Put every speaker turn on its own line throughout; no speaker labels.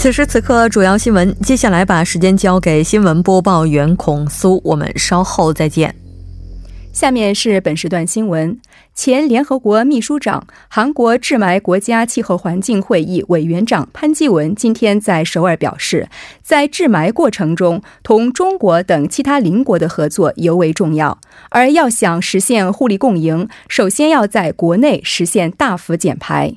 此时此刻，主要新闻。接下来把时间交给新闻播报员孔苏，我们稍后再见。
下面是本时段新闻：前联合国秘书长、韩国治霾国家气候环境会议委员长潘基文今天在首尔表示，在治霾过程中，同中国等其他邻国的合作尤为重要。而要想实现互利共赢，首先要在国内实现大幅减排。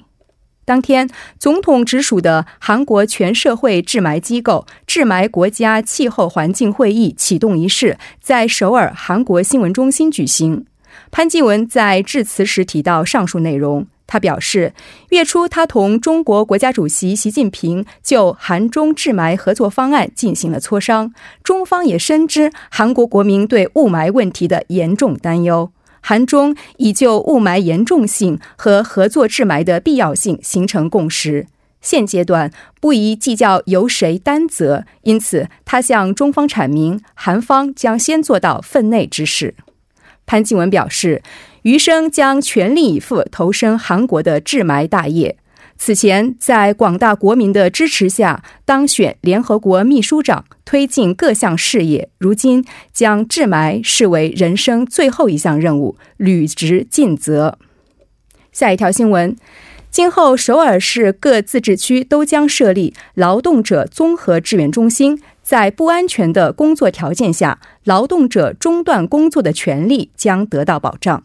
当天，总统直属的韩国全社会治霾机构治霾国家气候环境会议启动仪式在首尔韩国新闻中心举行。潘基文在致辞时提到上述内容，他表示，月初他同中国国家主席习近平就韩中治霾合作方案进行了磋商，中方也深知韩国国民对雾霾问题的严重担忧。韩中已就雾霾严重性和合作治霾的必要性形成共识，现阶段不宜计较由谁担责，因此他向中方阐明，韩方将先做到分内之事。潘基文表示，余生将全力以赴投身韩国的治霾大业。此前，在广大国民的支持下当选联合国秘书长，推进各项事业。如今将治霾视为人生最后一项任务，履职尽责。下一条新闻：今后首尔市各自治区都将设立劳动者综合支援中心，在不安全的工作条件下，劳动者中断工作的权利将得到保障。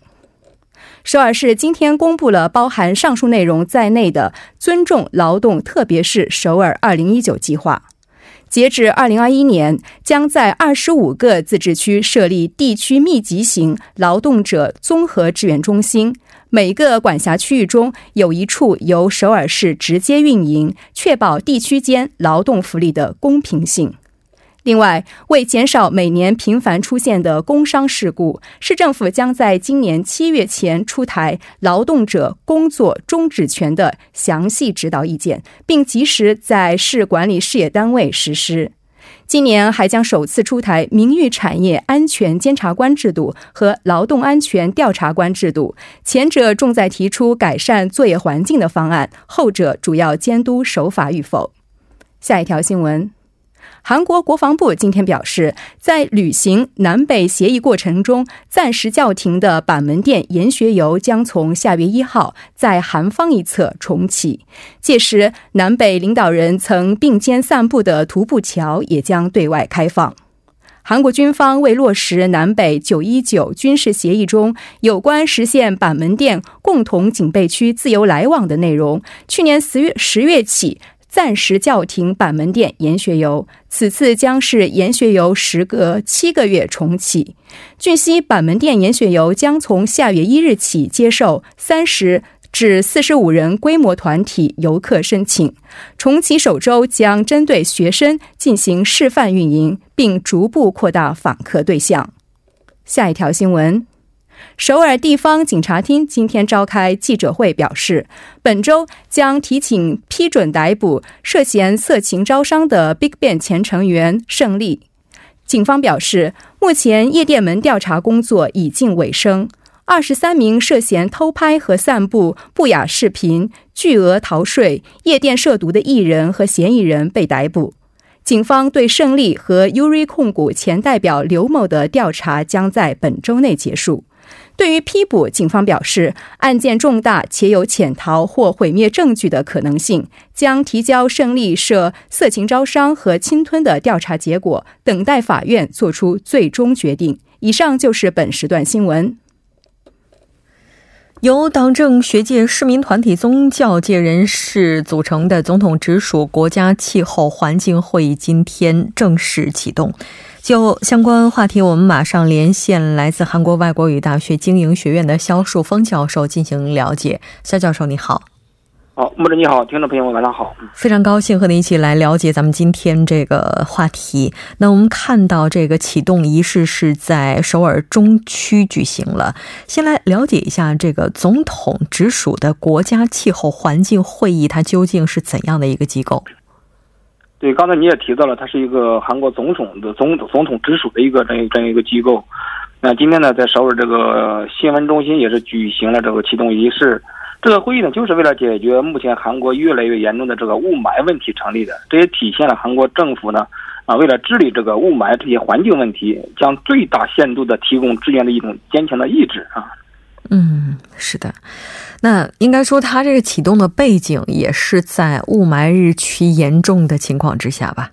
首尔市今天公布了包含上述内容在内的尊重劳动特别是首尔二零一九计划。截至二零二一年，将在二十五个自治区设立地区密集型劳动者综合支援中心，每个管辖区域中有一处由首尔市直接运营，确保地区间劳动福利的公平性。另外，为减少每年频繁出现的工伤事故，市政府将在今年七月前出台劳动者工作终止权的详细指导意见，并及时在市管理事业单位实施。今年还将首次出台名誉产业安全监察官制度和劳动安全调查官制度，前者重在提出改善作业环境的方案，后者主要监督守法与否。下一条新闻。韩国国防部今天表示，在履行南北协议过程中，暂时叫停的板门店研学游将从下月一号在韩方一侧重启。届时，南北领导人曾并肩散步的徒步桥也将对外开放。韩国军方为落实南北九一九军事协议中有关实现板门店共同警备区自由来往的内容，去年十月十月起。暂时叫停板门店研学游，此次将是研学游时隔七个月重启。据悉，板门店研学游将从下月一日起接受三十至四十五人规模团体游客申请。重启首周将针对学生进行示范运营，并逐步扩大访客对象。下一条新闻。首尔地方警察厅今天召开记者会，表示本周将提请批准逮捕涉嫌色情招商的 BigBang 前成员胜利。警方表示，目前夜店门调查工作已近尾声，二十三名涉嫌偷拍和散布不雅视频、巨额逃税、夜店涉毒的艺人和嫌疑人被逮捕。警方对胜利和 URI 控股前代表刘某的调查将在本周内结束。对于批捕，警方表示，案件重大且有潜逃或毁灭证据的可能性，将提交胜利涉色情招商和侵吞的调查结果，等待法院作出最终决定。以上就是本时段新闻。
由党政学界、市民团体、宗教界人士组成的总统直属国家气候环境会议今天正式启动。就相关话题，我们马上连线来自韩国外国语大学经营学院的肖树峰教授进行了解。肖教授，你好。
好，木子你好，听众朋友们晚上好，
非常高兴和您一起来了解咱们今天这个话题。那我们看到这个启动仪式是在首尔中区举行了，先来了解一下这个总统直属的国家气候环境会议，它究竟是怎样的一个机构？
对，刚才你也提到了，它是一个韩国总统的总总统直属的一个这样这样一个机构。那今天呢，在首尔这个新闻中心也是举行了这个启动仪式。这个会议呢，就是为了解决目前韩国越来越严重的这个雾霾问题成立的。这也体现了韩国政府呢，啊，为了治理这个雾霾这些环境问题，将最大限度的提供支援的一种坚强的意志啊。
嗯，是的。那应该说，它这个启动的背景也是在雾霾日趋严重的情况之下吧？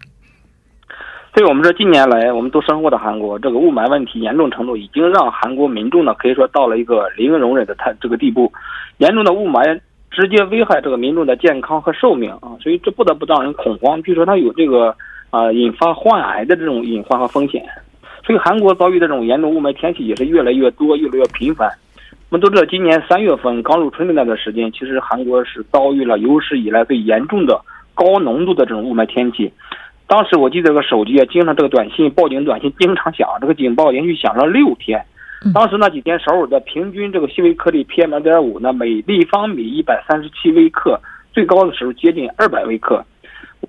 对，我们说近年来，我们都生活的韩国，这个雾霾问题严重程度已经让韩国民众呢，可以说到了一个零容忍的态这个地步。严重的雾霾直接危害这个民众的健康和寿命啊，所以这不得不让人恐慌。据说它有这个啊引发患癌的这种隐患和风险，所以韩国遭遇这种严重雾霾天气也是越来越多、越来越频繁。我们都知道，今年三月份刚入春的那段时间，其实韩国是遭遇了有史以来最严重的高浓度的这种雾霾天气。当时我记得这个手机啊，经常这个短信报警短信经常响，这个警报连续响了六天。当时那几天首尔的平均这个细微颗粒 PM 二点五呢，每立方米一百三十七微克，最高的时候接近二百微克。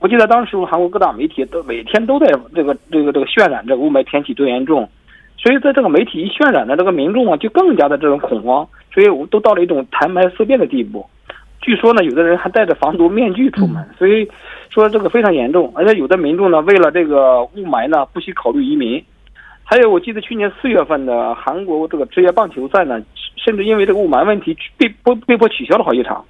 我记得当时韩国各大媒体都每天都在这个这个这个渲染这个雾霾天气多严重，所以在这个媒体一渲染呢，这个民众啊就更加的这种恐慌，所以我们都到了一种谈白色变的地步。据说呢，有的人还戴着防毒面具出门，所以说这个非常严重。而且有的民众呢，为了这个雾霾呢，不惜考虑移民。还有，我记得去年四月份的韩国这个职业棒球赛呢，甚至因为这个雾霾问题被被被迫取消了好几场。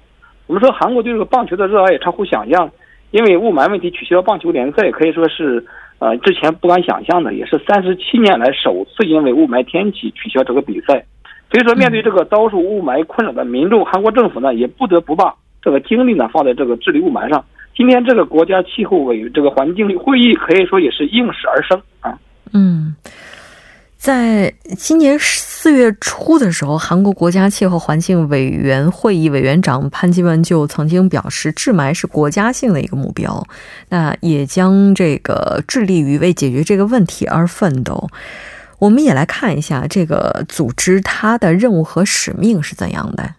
我们说韩国对这个棒球的热爱也超乎想象，因为雾霾问题取消棒球联赛可以说是呃之前不敢想象的，也是三十七年来首次因为雾霾天气取消这个比赛。所以说，面对这个遭受雾霾困扰的民众，韩国政府呢也不得不把这个精力呢放在这个治理雾霾上。今天这个国家气候委这个环境会议可以说也是应时而生啊。
嗯。在今年四月初的时候，韩国国家气候环境委员会议委员长潘基文就曾经表示，治霾是国家性的一个目标，那也将这个致力于为解决这个问题而奋斗。我们也来看一下这个组织它的任务和使命是怎样的。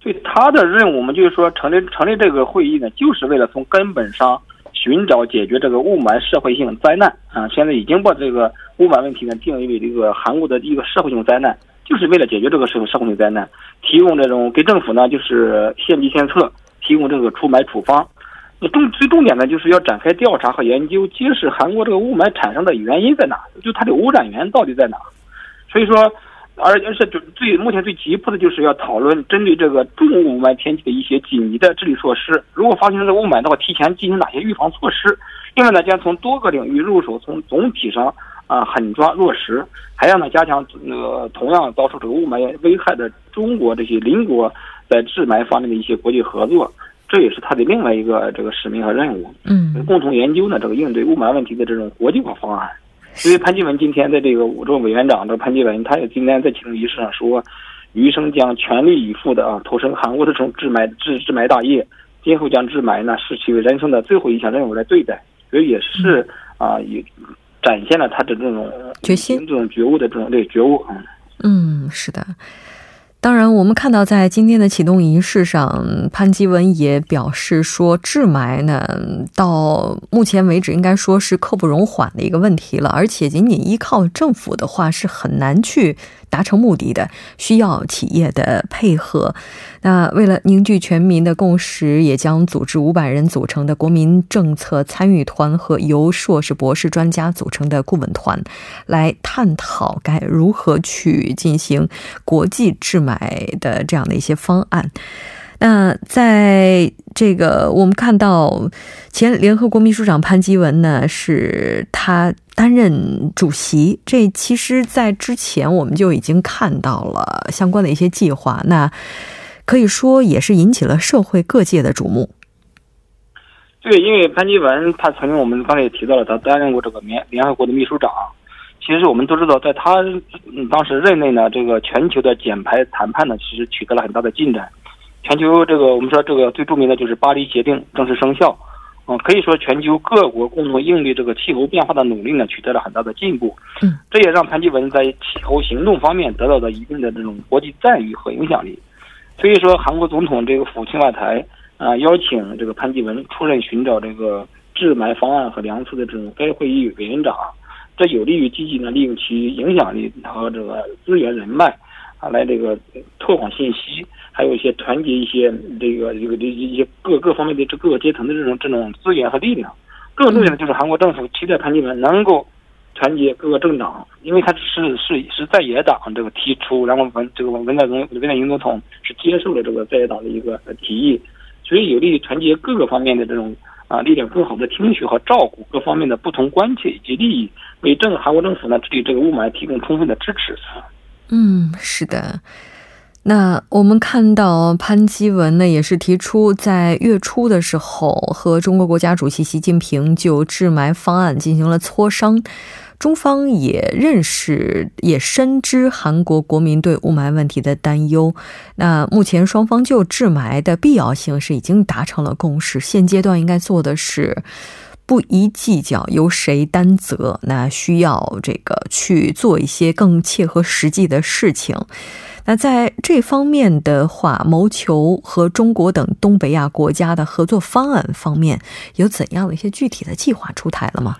对他的任务，我们就是说成立成立这个会议呢，就是为了从根本上。寻找解决这个雾霾社会性灾难啊！现在已经把这个雾霾问题呢定义为这个韩国的一个社会性灾难，就是为了解决这个社社会性灾难，提供这种给政府呢就是献计献策，提供这个除霾处方。那重最重点呢，就是要展开调查和研究，揭示韩国这个雾霾产生的原因在哪，就它的污染源到底在哪。所以说。而而且最最目前最急迫的就是要讨论针对这个重雾霾天气的一些紧急的治理措施。如果发现这个雾霾的话，提前进行哪些预防措施？另外呢，将从多个领域入手，从总体上啊狠抓落实。还要呢，加强那个同样遭受这个雾霾危害的中国这些邻国在治霾方面的一些国际合作。这也是他的另外一个这个使命和任务。嗯，共同研究呢这个应对雾霾问题的这种国际化方案。因为潘基文今天的这个我这委员长的潘基文，他也今天在启动仪式上说，余生将全力以赴的啊投身韩国的这种治霾治治霾大业，今后将治霾呢视其为人生的最后一项任务来对待，所以也是啊也展现了他的这种
决心、
这种觉悟的这种这个觉悟啊。
嗯，是的。当然，我们看到在今天的启动仪式上，潘基文也表示说，治霾呢，到目前为止应该说是刻不容缓的一个问题了，而且仅仅依靠政府的话是很难去达成目的的，需要企业的配合。那为了凝聚全民的共识，也将组织五百人组成的国民政策参与团和由硕士、博士专家组成的顾问团，来探讨该如何去进行国际治买的这样的一些方案。那在这个，我们看到前联合国秘书长潘基文呢，是他担任主席。这其实，在之前我们就已经看到了相关的一些计划。那可以说也是引起了社会各界的瞩目。
对，因为潘基文他曾经我们刚才也提到了，他担任过这个联联合国的秘书长。其实我们都知道，在他当时任内呢，这个全球的减排谈判呢，其实取得了很大的进展。全球这个，我们说这个最著名的就是巴黎协定正式生效，嗯，可以说全球各国共同应对这个气候变化的努力呢，取得了很大的进步。
嗯，
这也让潘基文在气候行动方面得到了一定的这种国际赞誉和影响力。所以说，韩国总统这个府青瓦台啊，邀请这个潘基文出任寻找这个治霾方案和粮食的这种该会议委员长，这有利于积极呢利用其影响力和这个资源人脉啊，来这个拓广信息。还有一些团结一些这个这个这一些各各方面的这各个阶层的这种这种资源和力量，更重要的就是韩国政府期待潘基文能够团结各个政党，因为他是是是在野党这个提出，然后文这个文在寅文在寅总统是接受了这个在野党的一个提议，所以有利于团结各个方面的这种啊力量，更好的听取和照顾各方面的不同关切以及利益，为政韩国政府呢治理这个雾霾提供充分的支持。
嗯，是的。那我们看到潘基文呢，也是提出在月初的时候和中国国家主席习近平就治霾方案进行了磋商，中方也认识也深知韩国国民对雾霾问题的担忧。那目前双方就治霾的必要性是已经达成了共识，现阶段应该做的是不宜计较由谁担责，那需要这个去做一些更切合实际的事情。那在这方面的话，谋求和中国等东北亚国家的合作方案方面，有怎样的一些具体的计划出台了吗？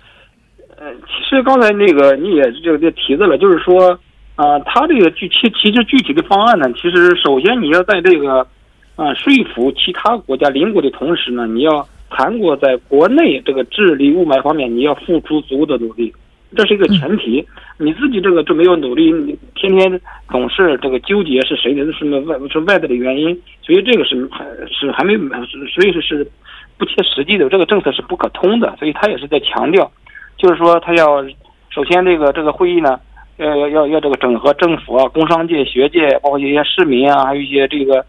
呃，其实刚才那个你也就就提到了，就是说，啊，他这个具其其实具体的方案呢，其实首先你要在这个，啊，说服其他国家邻国的同时呢，你要韩国在国内这个治理雾霾方面，你要付出足够的努力。这是一个前提，你自己这个就没有努力，你天天总是这个纠结是谁的，是外是外在的原因，所以这个是还是还没，所以说是不切实际的，这个政策是不可通的，所以他也是在强调，就是说他要首先这个这个会议呢，要要要要这个整合政府啊、工商界、学界，包括一些市民啊，还有一些这个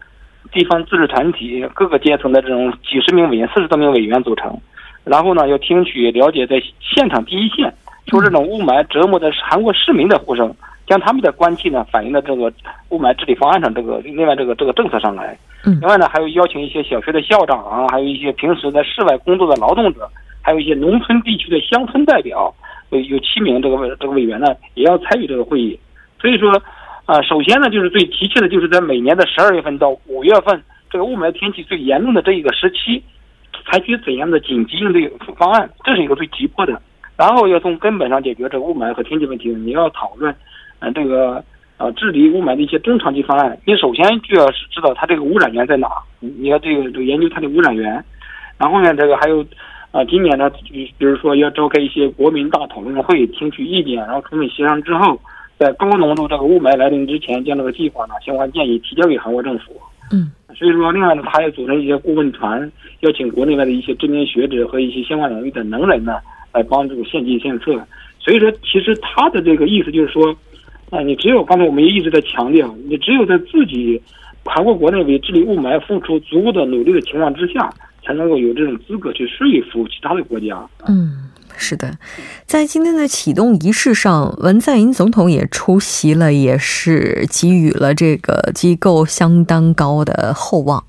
地方自治团体各个阶层的这种几十名委员、四十多名委员组成，然后呢要听取了解在现场第一线。受这种雾霾折磨的韩国市民的呼声，将他们的关切呢反映到这个雾霾治理方案上，这个另外这个这个政策上来。
嗯。
另外呢，还有邀请一些小学的校长啊，还有一些平时在室外工作的劳动者，还有一些农村地区的乡村代表，有有七名这个委这个委员呢，也要参与这个会议。所以说，啊，首先呢，就是最急切的，就是在每年的十二月份到五月份这个雾霾天气最严重的这一个时期，采取怎样的紧急应对方案，这是一个最急迫的。然后要从根本上解决这个雾霾和天气问题，你要讨论，嗯，这个呃治理雾霾的一些中长期方案。你首先就要是知道它这个污染源在哪，你要这个这个研究它的污染源。然后呢，这个还有，啊，今年呢，比比如说要召开一些国民大讨论会，听取意见，然后充分协商之后，在高浓度这个雾霾来临之前，将这个计划呢相关建议提交给韩国政府。
嗯。
所以说，另外呢，他也组成一些顾问团，邀请国内外的一些知名学者和一些相关领域的能人呢。来帮助献计献策，所以说，其实他的这个意思就是说，啊，你只有刚才我们也一直在强调，你只有在自己韩国国内为治理雾霾付出足够的努力的情况之下，才能够有这种资格去说服其他的国家。
嗯，是的，在今天的启动仪式上，文在寅总统也出席了，也是给予了这个机构相当高的厚望。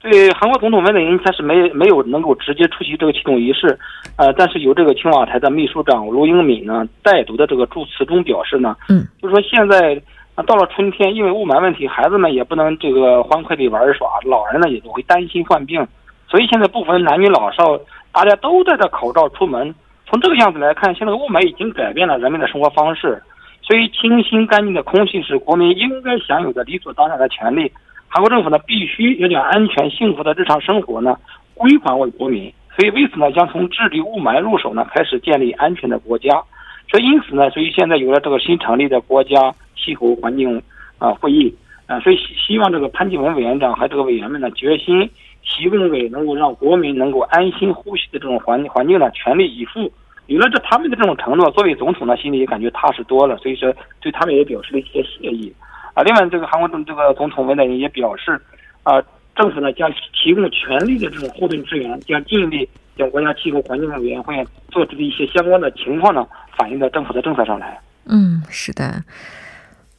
对韩国总统文在寅，他是没没有能够直接出席这个启动仪式，呃，但是由这个青瓦台的秘书长卢英敏呢带读的这个祝词中表示呢，
嗯，
就是说现在啊到了春天，因为雾霾问题，孩子们也不能这个欢快地玩耍，老人呢也都会担心患病，所以现在不分男女老少，大家都戴着口罩出门。从这个样子来看，现在的雾霾已经改变了人们的生活方式。所以，清新干净的空气是国民应该享有的理所当然的权利。韩国政府呢，必须要将安全幸福的日常生活呢归还为国民。所以，为此呢，将从治理雾霾入手呢，开始建立安全的国家。所以，因此呢，所以现在有了这个新成立的国家气候环境啊会议啊，所以希希望这个潘基文委员长和这个委员们呢，决心提供给能够让国民能够安心呼吸的这种环环境呢，全力以赴。有了这他们的这种承诺，作为总统呢，心里也感觉踏实多了。所以说，对他们也表示了一些谢意。啊，另外，这个韩国政这个总统文在寅也表示，啊，政府呢将提供全力的这种后盾支援，将尽力将国家气候环境委员会做出的一些相关的情况呢，反映到政府的政策上来。
嗯，是的。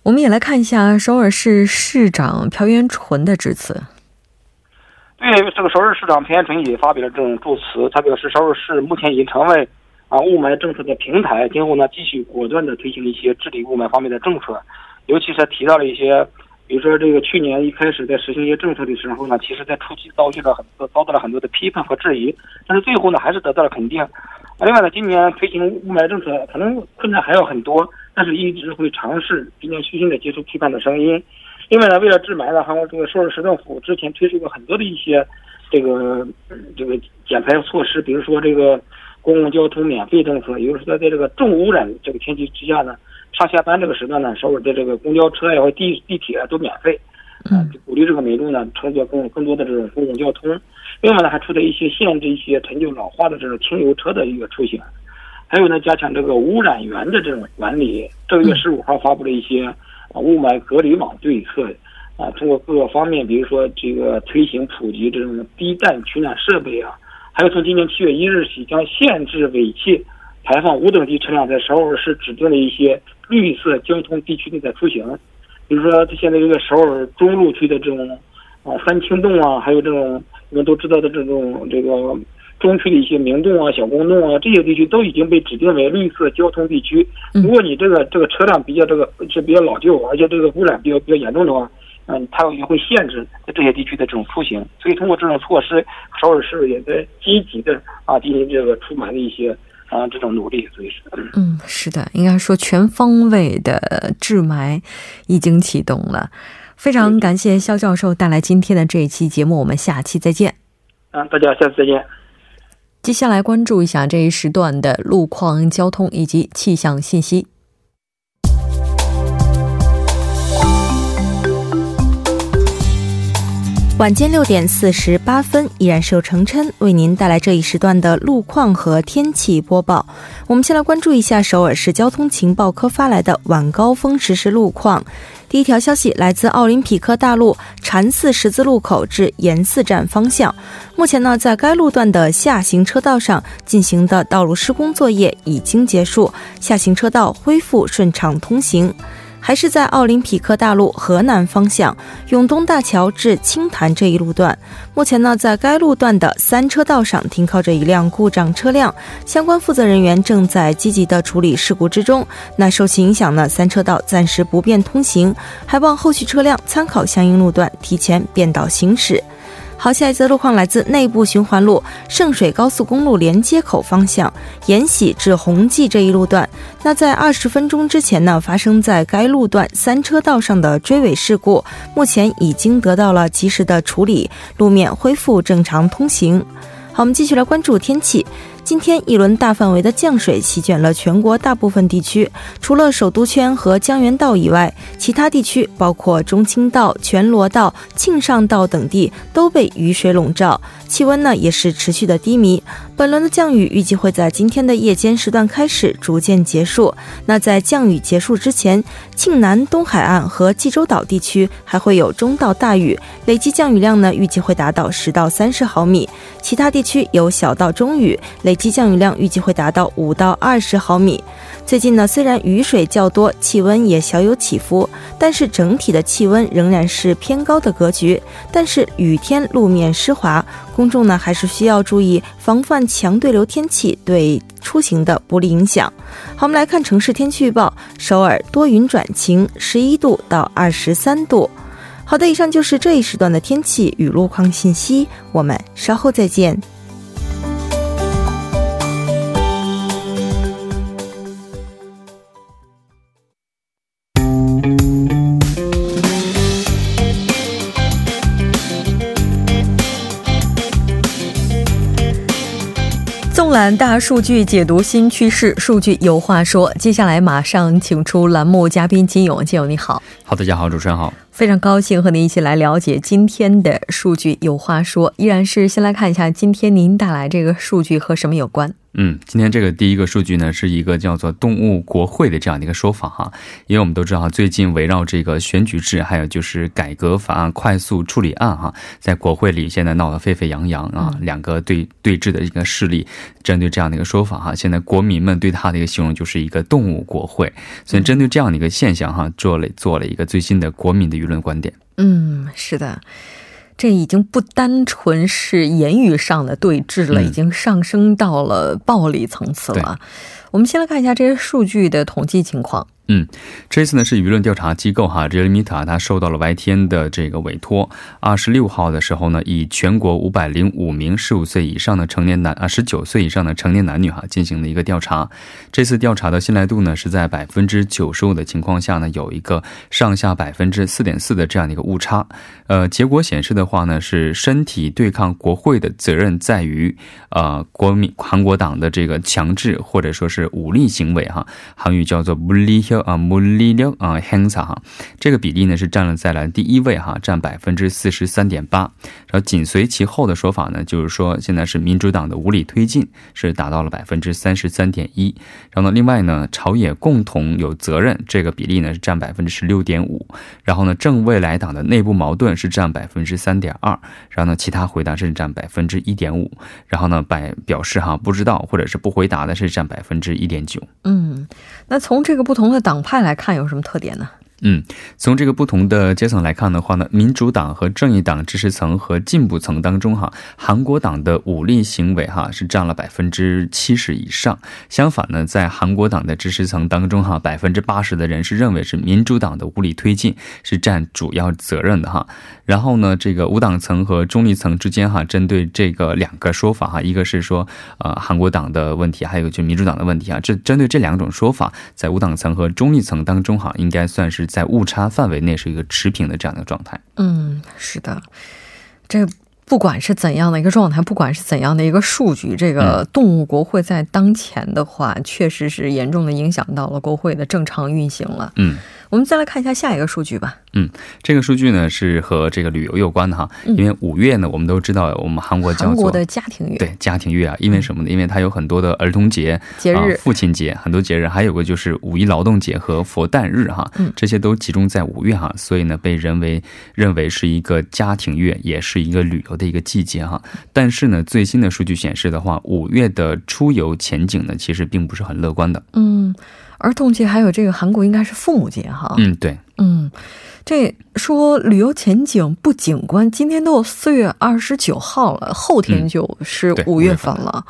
我们也来看一下首尔市市长朴元淳的致辞。
对，这个首尔市长朴元淳也发表了这种祝词，他表示首尔市目前已经成为。啊，雾霾政策的平台，今后呢继续果断的推行一些治理雾霾方面的政策，尤其是提到了一些，比如说这个去年一开始在实行一些政策的时候呢，其实在初期遭遇了很多遭到了很多的批判和质疑，但是最后呢还是得到了肯定。另外呢，今年推行雾霾政策可能困难还有很多，但是一直会尝试并且虚心的接受批判的声音。另外呢，为了治霾呢，韩国这个首尔市政府之前推出过很多的一些这个这个减排措施，比如说这个。公共交通免费政策，也就是说，在这个重污染这个天气之下呢，上下班这个时段呢，首尔的这个公交车呀或地地铁都免费，啊，鼓励这个民众呢乘坐更更多的这种公共交通。另外呢，还出台一些限制一些陈旧老化的这种轻油车的一个出行，还有呢，加强这个污染源的这种管理。这个月十五号发布了一些啊雾霾隔离网对策，啊，通过各个方面，比如说这个推行普及这种低氮取暖设备啊。还有从今年七月一日起，将限制尾气排放五等级车辆在首尔市指定的一些绿色交通地区内在出行。比如说，现在这个首尔中路区的这种啊三清洞啊，还有这种我们都知道的这种这个中区的一些明洞啊、小公洞啊，这些地区都已经被指定为绿色交通地区。如果你这个这个车辆比较这个是比较老旧，而且这个污染比较比较严重的话，嗯，它也会限制在这些地区的这种出行，所以通过这种措施，首尔市也在积极的啊进行这个出霾的一些啊这种努力，所以是
嗯，是的，应该说全方位的治霾已经启动了。非常感谢肖教授带来今天的这一期节目，我们下期再见。
嗯，大家下次再见。
接下来关注一下这一时段的路况、交通以及气象信息。
晚间六点四十八分，依然是由程琛为您带来这一时段的路况和天气播报。我们先来关注一下首尔市交通情报科发来的晚高峰实时路况。第一条消息来自奥林匹克大陆禅寺十字路口至盐寺站方向，目前呢，在该路段的下行车道上进行的道路施工作业已经结束，下行车道恢复顺畅通行。还是在奥林匹克大路河南方向永东大桥至青潭这一路段，目前呢，在该路段的三车道上停靠着一辆故障车辆，相关负责人员正在积极的处理事故之中。那受其影响呢，三车道暂时不便通行，还望后续车辆参考相应路段提前变道行驶。好，下一则路况来自内部循环路圣水高速公路连接口方向延禧至红记这一路段。那在二十分钟之前呢，发生在该路段三车道上的追尾事故，目前已经得到了及时的处理，路面恢复正常通行。好，我们继续来关注天气。今天一轮大范围的降水席卷了全国大部分地区，除了首都圈和江原道以外，其他地区包括中清道、全罗道、庆尚道等地都被雨水笼罩，气温呢也是持续的低迷。本轮的降雨预计会在今天的夜间时段开始，逐渐结束。那在降雨结束之前，庆南东海岸和济州岛地区还会有中到大雨，累计降雨量呢预计会达到十到三十毫米。其他地区有小到中雨，累计降雨量预计会达到五到二十毫米。最近呢，虽然雨水较多，气温也小有起伏，但是整体的气温仍然是偏高的格局。但是雨天路面湿滑，公众呢还是需要注意防范。强对流天气对出行的不利影响。好，我们来看城市天气预报：首尔多云转晴，十一度到二十三度。好的，以上就是这一时段的天气与路况信息。我们稍后再见。
览大数据，解读新趋势，数据有话说。接下来马上请出栏目嘉宾金勇，金勇你好。
好，大家好，主持人好。
非常高兴和您一起来了解今天的数据有话说。依然是先来看一下今天您带来这个数据和什么有关。
嗯，今天这个第一个数据呢，是一个叫做“动物国会”的这样的一个说法哈，因为我们都知道，最近围绕这个选举制，还有就是改革法案快速处理案哈，在国会里现在闹得沸沸扬扬啊，两个对对峙的一个势力，针对这样的一个说法哈，现在国民们对他的一个形容就是一个动物国会，所以针对这样的一个现象哈，做了做了一个最新的国民的舆论观点。
嗯，是的。这已经不单纯是言语上的对峙了，已经上升到了暴力层次了。我们先来看一下这些数据的统计情况。
嗯，这次呢是舆论调查机构哈 j e r e m i t a 他受到了 YTN 的这个委托。二十六号的时候呢，以全国五百零五名十五岁以上的成年男啊十九岁以上的成年男女哈进行了一个调查。这次调查的信赖度呢是在百分之九十五的情况下呢，有一个上下百分之四点四的这样的一个误差。呃，结果显示的话呢，是身体对抗国会的责任在于呃国民韩国党的这个强制或者说是武力行为哈，韩语叫做武啊，穆里六啊，hansa 哈，这个比例呢是占了在了第一位哈，占百分之四十三点八。然后紧随其后的说法呢，就是说现在是民主党的无理推进是达到了百分之三十三点一。然后呢，另外呢，朝野共同有责任这个比例呢是占百分之十六点五。然后呢，正未来党的内部矛盾是占百分之三点二。然后呢，其他回答是占百分之一点五。然后呢，百表示哈不知道或者是不回答的是占百分之一点九。
嗯，那从这个不同的。党派来看有什么特点呢？
嗯，从这个不同的阶层来看的话呢，民主党和正义党支持层和进步层当中哈，韩国党的武力行为哈是占了百分之七十以上。相反呢，在韩国党的支持层当中哈，百分之八十的人是认为是民主党的武力推进是占主要责任的哈。然后呢，这个无党层和中立层之间哈，针对这个两个说法哈，一个是说呃韩国党的问题，还有就民主党的问题啊，这针对这两种说法，在无党层和中立层当中哈，应该算是。在误差范围内是一个持平的这样的状态。
嗯，是的，这不管是怎样的一个状态，不管是怎样的一个数据，这个动物国会在当前的话，确实是严重的影响到了国会的正常运行了。嗯。我们再来看一下下一个数据吧。
嗯，这个数据呢是和这个旅游有关的哈，因为五月呢，我们都知道我们韩国叫做
韩国的家庭月，
对家庭月啊，因为什么呢？因为它有很多的儿童节、
节日、
父亲节，很多节日，还有个就是五一劳动节和佛诞日哈，这些都集中在五月哈，所以呢，被人为认为是一个家庭月，也是一个旅游的一个季节哈。但是呢，最新的数据显示的话，五月的出游前景呢，其实并不是很乐观的。
嗯。儿童节还有这个韩国应该是父母节哈，
嗯对，
嗯，这说旅游前景不景观，今天都有四月二十九号了，后天就是五月份了，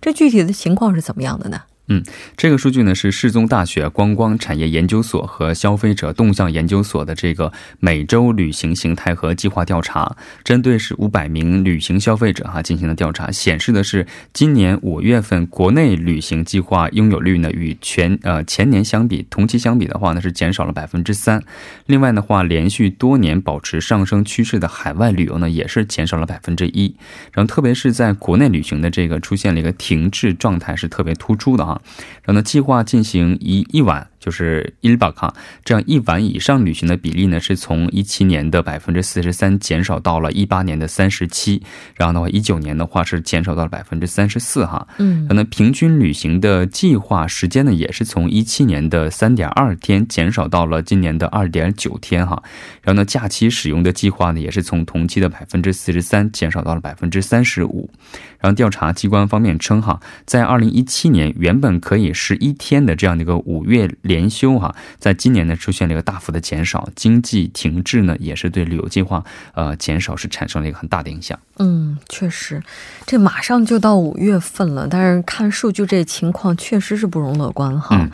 这具体的情况是怎么样的呢？
嗯，这个数据呢是世宗大学观光产业研究所和消费者动向研究所的这个每周旅行形态和计划调查，针对是五百名旅行消费者哈进行的调查，显示的是今年五月份国内旅行计划拥有率呢与全呃前年相比，同期相比的话呢是减少了百分之三。另外的话，连续多年保持上升趋势的海外旅游呢也是减少了百分之一。然后特别是在国内旅行的这个出现了一个停滞状态，是特别突出的哈。然后呢，计划进行一一晚。就是伊巴卡这样一晚以上旅行的比例呢，是从一七年的百分之四十三减少到了一八年的三十七，然后的话一九年的话是减少到了百分之三十四哈。嗯，那平均旅行的计划时间呢，也是从一七年的三点二天减少到了今年的二点九天哈。然后呢，假期使用的计划呢，也是从同期的百分之四十三减少到了百分之三十五。然后调查机关方面称哈，在二零一七年原本可以十一天的这样的一个五月连。连休哈，在今年呢出现了一个大幅的减少，经济停滞呢也是对旅游计划呃减少是产生了一个很大的影响。
嗯，确实，这马上就到五月份了，但是看数据这情况确实是不容乐观哈。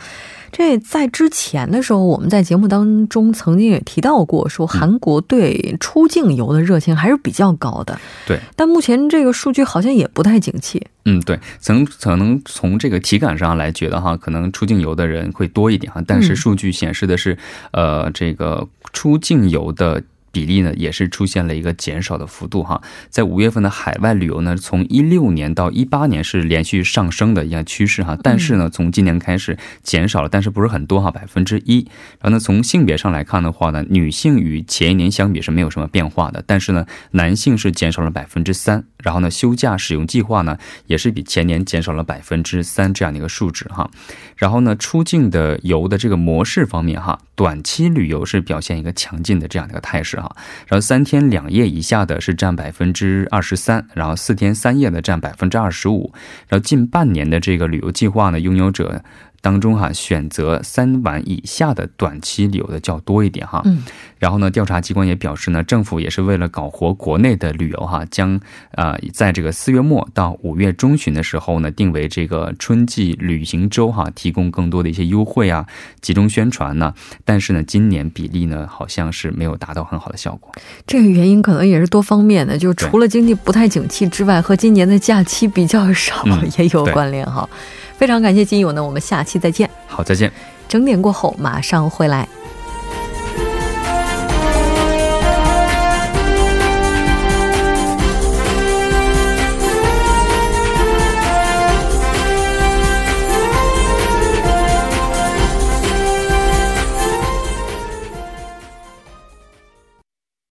这在之前的时候，我们在节目当中曾经也提到过，说韩国对出境游的热情还是比较高的。
对，
但目前这个数据好像也不太景气。
嗯，对，从可能从这个体感上来觉得哈，可能出境游的人会多一点哈，但是数据显示的是，呃，这个出境游的。比例呢，也是出现了一个减少的幅度哈。在五月份的海外旅游呢，从一六年到一八年是连续上升的一样趋势哈，但是呢，从今年开始减少了，但是不是很多哈，百分之一。然后呢，从性别上来看的话呢，女性与前一年相比是没有什么变化的，但是呢，男性是减少了百分之三。然后呢，休假使用计划呢，也是比前年减少了百分之三这样的一个数值哈。然后呢，出境的游的这个模式方面哈，短期旅游是表现一个强劲的这样的一个态势哈。然后三天两夜以下的是占百分之二十三，然后四天三夜的占百分之二十五。然后近半年的这个旅游计划呢，拥有者。当中哈，选择三晚以下的短期旅游的较多一点哈。嗯，然后呢，调查机关也表示呢，政府也是为了搞活国内的旅游哈，将啊，在这个四月末到五月中旬的时候呢，定为这个春季旅行周哈，提供更多的一些优惠啊，集中宣传呢。但是呢，今年比例呢，好像是没有达到很好的效果。
这个原因可能也是多方面的，就除了经济不太景气之外，和今年的假期比较少也有关联哈。非常感谢金友呢，我们下期再见。
好，再见。
整点过后马上回来。